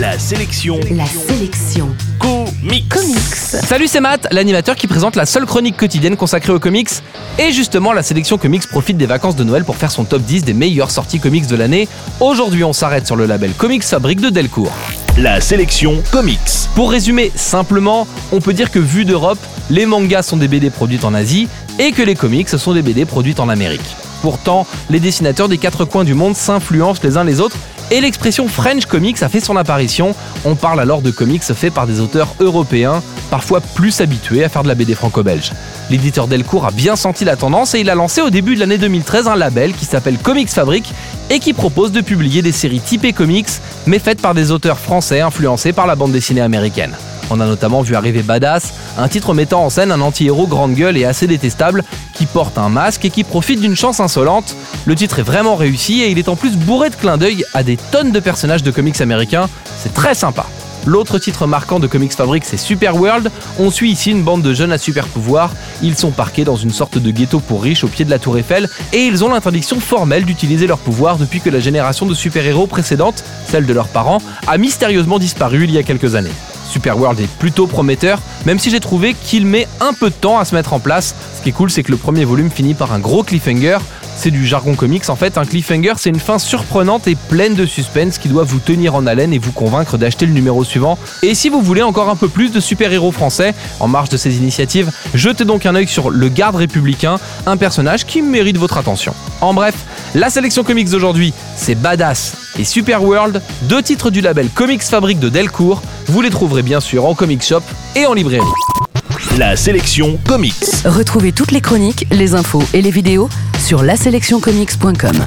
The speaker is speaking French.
La sélection La sélection comics. comics. Salut, c'est Matt, l'animateur qui présente la seule chronique quotidienne consacrée aux comics. Et justement, la sélection comics profite des vacances de Noël pour faire son top 10 des meilleures sorties comics de l'année. Aujourd'hui, on s'arrête sur le label Comics Fabrique de Delcourt. La sélection comics. Pour résumer simplement, on peut dire que vu d'Europe, les mangas sont des BD produites en Asie et que les comics sont des BD produites en Amérique. Pourtant, les dessinateurs des quatre coins du monde s'influencent les uns les autres et l'expression French Comics a fait son apparition. On parle alors de comics faits par des auteurs européens, parfois plus habitués à faire de la BD franco-belge. L'éditeur Delcourt a bien senti la tendance et il a lancé au début de l'année 2013 un label qui s'appelle Comics Fabrique et qui propose de publier des séries typées comics, mais faites par des auteurs français influencés par la bande dessinée américaine. On a notamment vu arriver Badass, un titre mettant en scène un anti-héros grande gueule et assez détestable qui porte un masque et qui profite d'une chance insolente. Le titre est vraiment réussi et il est en plus bourré de clins d'œil à des tonnes de personnages de comics américains. C'est très sympa. L'autre titre marquant de Comics Fabric, c'est Super World. On suit ici une bande de jeunes à super pouvoir. Ils sont parqués dans une sorte de ghetto pour riches au pied de la Tour Eiffel et ils ont l'interdiction formelle d'utiliser leur pouvoir depuis que la génération de super-héros précédente, celle de leurs parents, a mystérieusement disparu il y a quelques années. Superworld est plutôt prometteur, même si j'ai trouvé qu'il met un peu de temps à se mettre en place. Ce qui est cool, c'est que le premier volume finit par un gros cliffhanger. C'est du jargon comics en fait, un cliffhanger c'est une fin surprenante et pleine de suspense qui doit vous tenir en haleine et vous convaincre d'acheter le numéro suivant. Et si vous voulez encore un peu plus de super-héros français, en marge de ces initiatives, jetez donc un œil sur le garde républicain, un personnage qui mérite votre attention. En bref, la sélection comics d'aujourd'hui, c'est Badass et Super World, deux titres du label Comics Fabrique de Delcourt. Vous les trouverez bien sûr en comic shop et en librairie. La sélection comics. Retrouvez toutes les chroniques, les infos et les vidéos sur laselectioncomics.com.